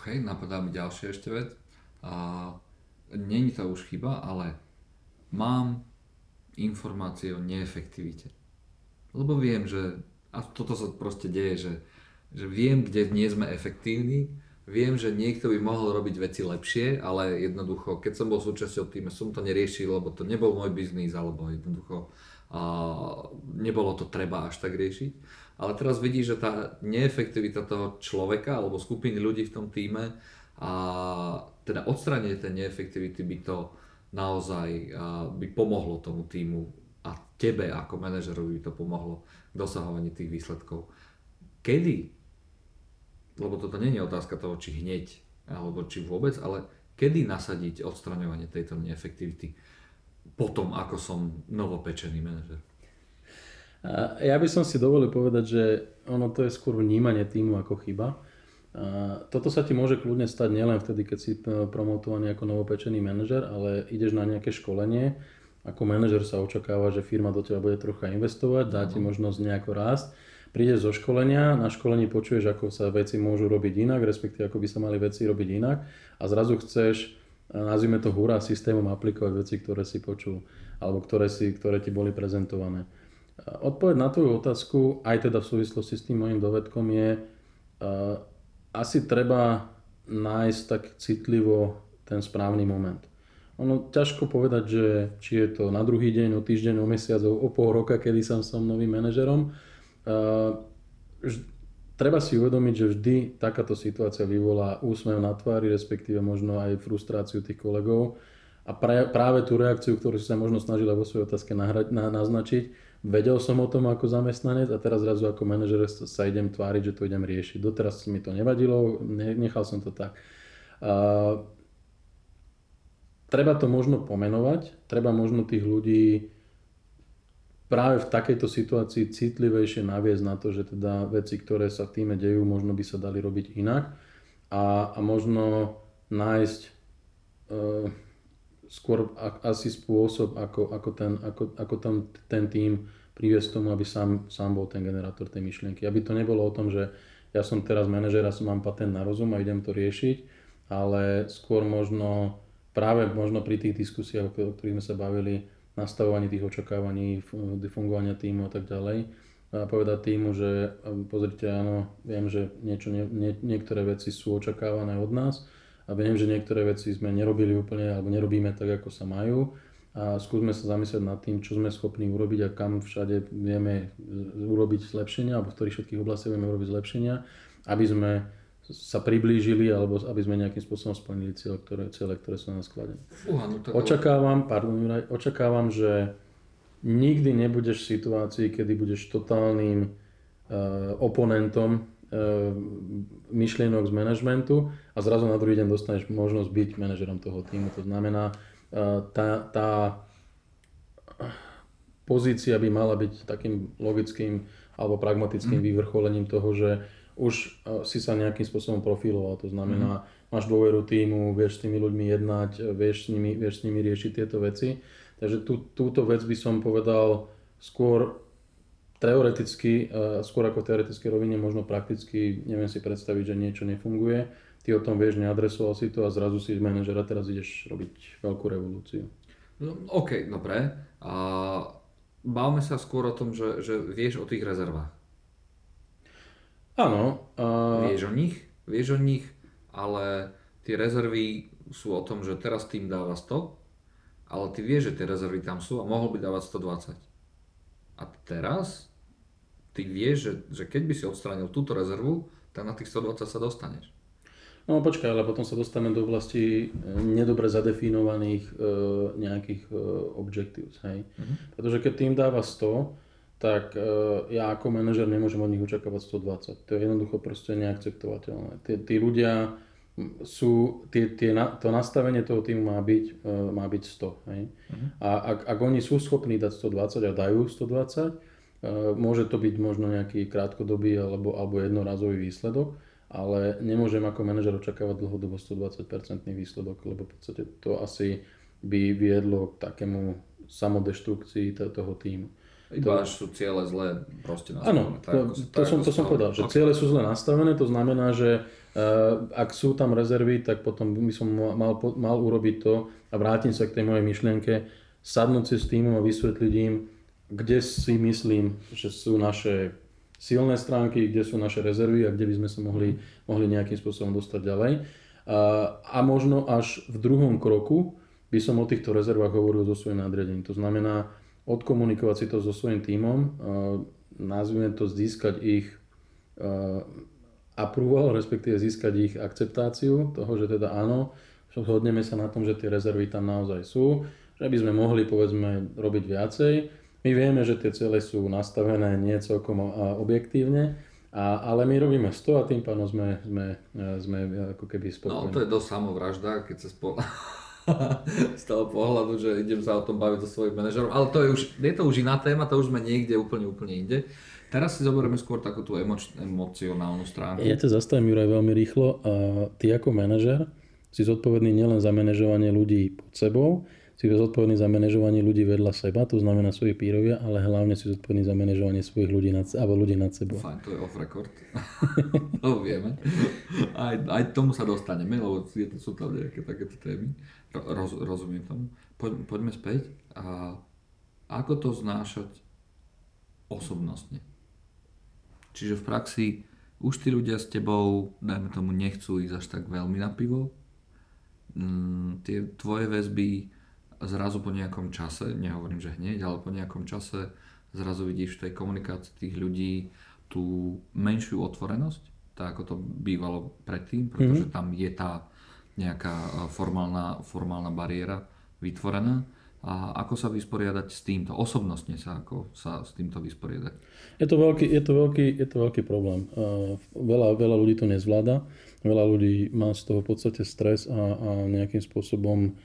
OK, napadá mi ďalšia ešte vec. A, není to už chyba, ale mám informácie o neefektivite. Lebo viem, že, a toto sa proste deje, že, že viem, kde nie sme efektívni, viem, že niekto by mohol robiť veci lepšie, ale jednoducho, keď som bol súčasťou týmu, som to neriešil, lebo to nebol môj biznis, alebo jednoducho a nebolo to treba až tak riešiť. Ale teraz vidíš, že tá neefektivita toho človeka alebo skupiny ľudí v tom týme a teda odstranie tej neefektivity by to naozaj by pomohlo tomu týmu a tebe ako manažerovi by to pomohlo k dosahovaní tých výsledkov. Kedy, lebo toto nie je otázka toho, či hneď alebo či vôbec, ale kedy nasadiť odstraňovanie tejto neefektivity potom, ako som novopečený manažer? Ja by som si dovolil povedať, že ono to je skôr vnímanie týmu ako chyba. Toto sa ti môže kľudne stať nielen vtedy, keď si promotovaný ako novopečený manažer, ale ideš na nejaké školenie. Ako manažer sa očakáva, že firma do teba bude trocha investovať, dá ti možnosť nejako rásť. Prídeš zo školenia, na školení počuješ, ako sa veci môžu robiť inak, respektíve ako by sa mali veci robiť inak a zrazu chceš nazvime to hurá systémom aplikovať veci, ktoré si počul alebo ktoré, si, ktoré ti boli prezentované. Odpoveď na tvoju otázku, aj teda v súvislosti s tým mojim dovedkom je, uh, asi treba nájsť tak citlivo ten správny moment. Ono ťažko povedať, že či je to na druhý deň, o týždeň, o mesiac, o pol roka, kedy som som novým manažerom. Uh, treba si uvedomiť, že vždy takáto situácia vyvolá úsmev na tvári, respektíve možno aj frustráciu tých kolegov. A práve tú reakciu, ktorú si sa možno snažila vo svojej otázke nahrať, na, naznačiť, vedel som o tom ako zamestnanec a teraz zrazu ako manažer sa idem tváriť, že to idem riešiť. Doteraz mi to nevadilo, nechal som to tak. A, treba to možno pomenovať, treba možno tých ľudí práve v takejto situácii citlivejšie naviesť na to, že teda veci, ktoré sa v týme dejú, možno by sa dali robiť inak a, a možno nájsť e, skôr a, asi spôsob, ako, ako, ten, ako, ako tam ten tým priviesť tomu, aby sám, sám bol ten generátor tej myšlienky. Aby to nebolo o tom, že ja som teraz manažer a mám patent na rozum a idem to riešiť, ale skôr možno práve možno pri tých diskusiách, o ktorých sme sa bavili, nastavovaní tých očakávaní, fungovania týmu a tak ďalej. A povedať týmu, že pozrite, áno, viem, že niečo, nie, nie, niektoré veci sú očakávané od nás a viem, že niektoré veci sme nerobili úplne alebo nerobíme tak, ako sa majú a skúsme sa zamyslieť nad tým, čo sme schopní urobiť a kam všade vieme urobiť zlepšenia alebo v ktorých všetkých oblastiach vieme urobiť zlepšenia, aby sme sa priblížili alebo aby sme nejakým spôsobom splnili cieľ, ktoré, cieľe, ktoré sú na sklade. Fúha, no to... Očakávam, pardon, Juraj, očakávam, že nikdy nebudeš v situácii, kedy budeš totálnym uh, oponentom uh, myšlienok z manažmentu a zrazu na druhý deň dostaneš možnosť byť manažerom toho týmu. To znamená, tá, tá pozícia by mala byť takým logickým alebo pragmatickým mm. vyvrcholením toho, že už e, si sa nejakým spôsobom profiloval. To znamená, mm. máš dôveru týmu, vieš s tými ľuďmi jednať, e, vieš s nimi, vieš s nimi riešiť tieto veci. Takže tú, túto vec by som povedal skôr teoreticky, e, skôr ako v teoretickej rovine, možno prakticky, neviem si predstaviť, že niečo nefunguje. Ty o tom vieš, neadresoval si to a zrazu si manažer a teraz ideš robiť veľkú revolúciu. No, OK, dobre. A bavme sa skôr o tom, že, že vieš o tých rezervách. Áno. Uh... Vieš o nich, vieš o nich, ale tie rezervy sú o tom, že teraz tým dáva 100, ale ty vieš, že tie rezervy tam sú a mohol by dávať 120. A teraz ty vieš, že, že keď by si odstránil túto rezervu, tak na tých 120 sa dostaneš. No počkaj, ale potom sa dostaneme do oblasti e, nedobre zadefinovaných e, nejakých e, objectives, hej. Uh-huh. Pretože keď tým dáva 100, tak uh, ja ako manažer nemôžem od nich očakávať 120. To je jednoducho proste neakceptovateľné. Tí, tí ľudia sú, tie, tie, to nastavenie toho týmu má byť, uh, má byť 100. Hej? Uh-huh. A ak, ak oni sú schopní dať 120 a dajú 120, uh, môže to byť možno nejaký krátkodobý alebo, alebo jednorazový výsledok, ale nemôžem ako manažer očakávať dlhodobo 120% výsledok, lebo v podstate to asi by viedlo k takému samodeštrukcii toho týmu. Iba až sú ciele zle proste nastavené. Áno, to, to, to, som, to som povedal, že ciele sú zle nastavené, to znamená, že uh, ak sú tam rezervy, tak potom by som mal, mal urobiť to a vrátim sa k tej mojej myšlienke, sadnúť si s týmom a vysvetliť im, kde si myslím, že sú naše silné stránky, kde sú naše rezervy a kde by sme sa mohli, mohli nejakým spôsobom dostať ďalej. A, a možno až v druhom kroku by som o týchto rezervách hovoril so svojím nadriadením. To znamená, odkomunikovať si to so svojím tímom, nazvime to získať ich approval, respektíve získať ich akceptáciu toho, že teda áno, zhodneme sa na tom, že tie rezervy tam naozaj sú, že by sme mohli povedzme robiť viacej. My vieme, že tie cele sú nastavené nie celkom objektívne, a, ale my robíme 100 a tým pádom sme, sme, sme ako keby spokojní. No to je dosť samovražda, keď sa spolu z toho pohľadu, že idem sa o tom baviť so svojím manažerom, ale to je už, je to už iná téma, to už sme niekde úplne, úplne inde. Teraz si zoberieme skôr takú tú emoč, emocionálnu stránku. Ja ťa zastavím, Juraj, veľmi rýchlo. Ty ako manažer si zodpovedný nielen za manažovanie ľudí pod sebou, si zodpovedný za manažovanie ľudí vedľa seba, to znamená svojich pírovia, ale hlavne si zodpovedný za manažovanie svojich ľudí nad, alebo ľudí nad sebou. Fajn, to je off record. to vieme. Aj, aj tomu sa dostaneme, lebo sú tam nejaké takéto témy. Roz, rozumiem tomu. Poď, poďme späť. A ako to znášať osobnostne? Čiže v praxi už tí ľudia s tebou, dajme tomu, nechcú ísť až tak veľmi na pivo. Mm, tie tvoje väzby zrazu po nejakom čase, nehovorím, že hneď, ale po nejakom čase zrazu vidíš v tej komunikácii tých ľudí tú menšiu otvorenosť, tak ako to bývalo predtým, pretože mm-hmm. tam je tá nejaká e, formálna, formálna bariéra vytvorená. A ako sa vysporiadať s týmto? Osobnostne sa ako sa s týmto vysporiadať? Je to veľký, je to veľký, je to veľký problém. Uh, veľa, veľa ľudí to nezvláda. Veľa ľudí má z toho v podstate stres a, a nejakým spôsobom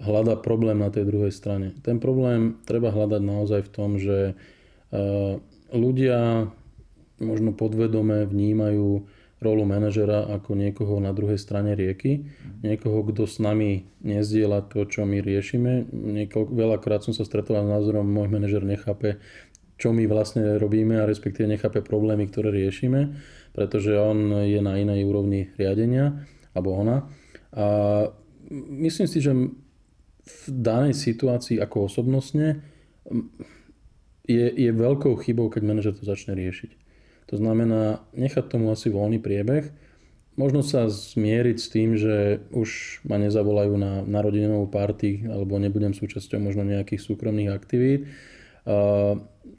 hľada problém na tej druhej strane. Ten problém treba hľadať naozaj v tom, že e, ľudia možno podvedome vnímajú rolu manažera ako niekoho na druhej strane rieky, niekoho, kto s nami nezdiela to, čo my riešime. Niekoľko, veľakrát som sa stretol s názorom, môj manažer nechápe, čo my vlastne robíme a respektíve nechápe problémy, ktoré riešime, pretože on je na inej úrovni riadenia, alebo ona. A myslím si, že v danej situácii ako osobnostne je, je veľkou chybou, keď manažer to začne riešiť. To znamená nechať tomu asi voľný priebeh, možno sa zmieriť s tým, že už ma nezavolajú na narodeninovú party alebo nebudem súčasťou možno nejakých súkromných aktivít.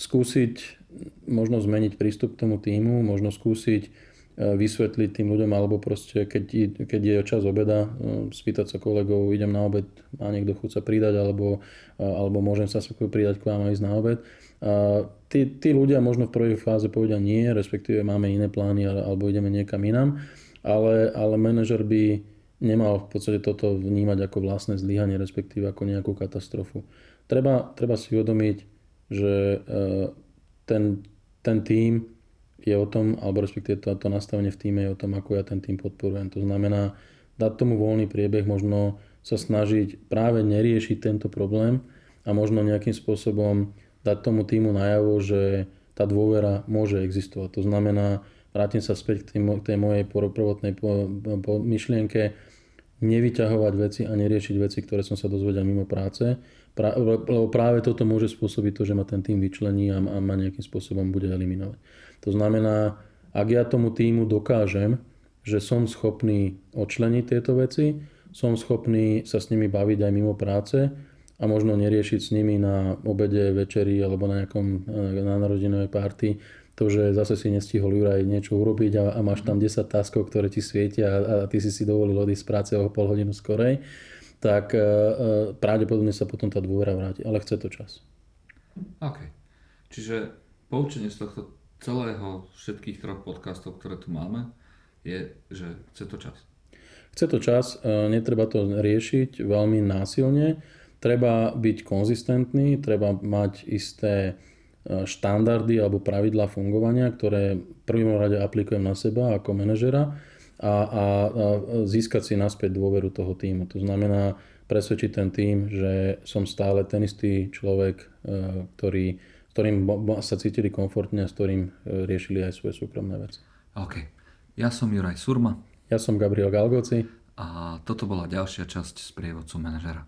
Skúsiť možno zmeniť prístup k tomu týmu, možno skúsiť vysvetliť tým ľuďom, alebo proste keď, keď je čas obeda, e, spýtať sa kolegov, idem na obed, má niekto chuť sa pridať, alebo, e, alebo môžem sa pridať k vám a ísť na obed. A tí, tí ľudia možno v prvej fáze povedia nie, respektíve máme iné plány, alebo ideme niekam inám, ale, ale manažer by nemal v podstate toto vnímať ako vlastné zlyhanie, respektíve ako nejakú katastrofu. Treba, treba si uvedomiť, že ten, ten tým je o tom, alebo respektíve to, to nastavenie v týme je o tom, ako ja ten tým podporujem. To znamená dať tomu voľný priebeh, možno sa snažiť práve neriešiť tento problém a možno nejakým spôsobom dať tomu týmu najavo, že tá dôvera môže existovať. To znamená, vrátim sa späť k tej, k tej mojej prvotnej po, po myšlienke, nevyťahovať veci a neriešiť veci, ktoré som sa dozvedel mimo práce, lebo práve toto môže spôsobiť to, že ma ten tým vyčlení a, a ma nejakým spôsobom bude eliminovať. To znamená, ak ja tomu týmu dokážem, že som schopný odčleniť tieto veci, som schopný sa s nimi baviť aj mimo práce a možno neriešiť s nimi na obede, večeri alebo na nejakom na narodinovej party to, že zase si nestihol Juraj niečo urobiť a, a máš tam 10 taskov, ktoré ti svietia a, a ty si si dovolil odísť z práce o pol hodinu skorej, tak e, e, pravdepodobne sa potom tá dôvera vráti, ale chce to čas. OK. Čiže poučenie z tohto celého všetkých troch podcastov, ktoré tu máme, je, že chce to čas. Chce to čas, e, netreba to riešiť veľmi násilne, treba byť konzistentný, treba mať isté štandardy alebo pravidlá fungovania, ktoré v prvom rade aplikujem na seba ako manažera a, a, a získať si naspäť dôveru toho týmu. To znamená presvedčiť ten tým, že som stále ten istý človek, e, ktorý ktorým sa cítili komfortne a s ktorým e, riešili aj svoje súkromné veci. OK. Ja som Juraj Surma. Ja som Gabriel Galgoci. A toto bola ďalšia časť z prievodcu manažera.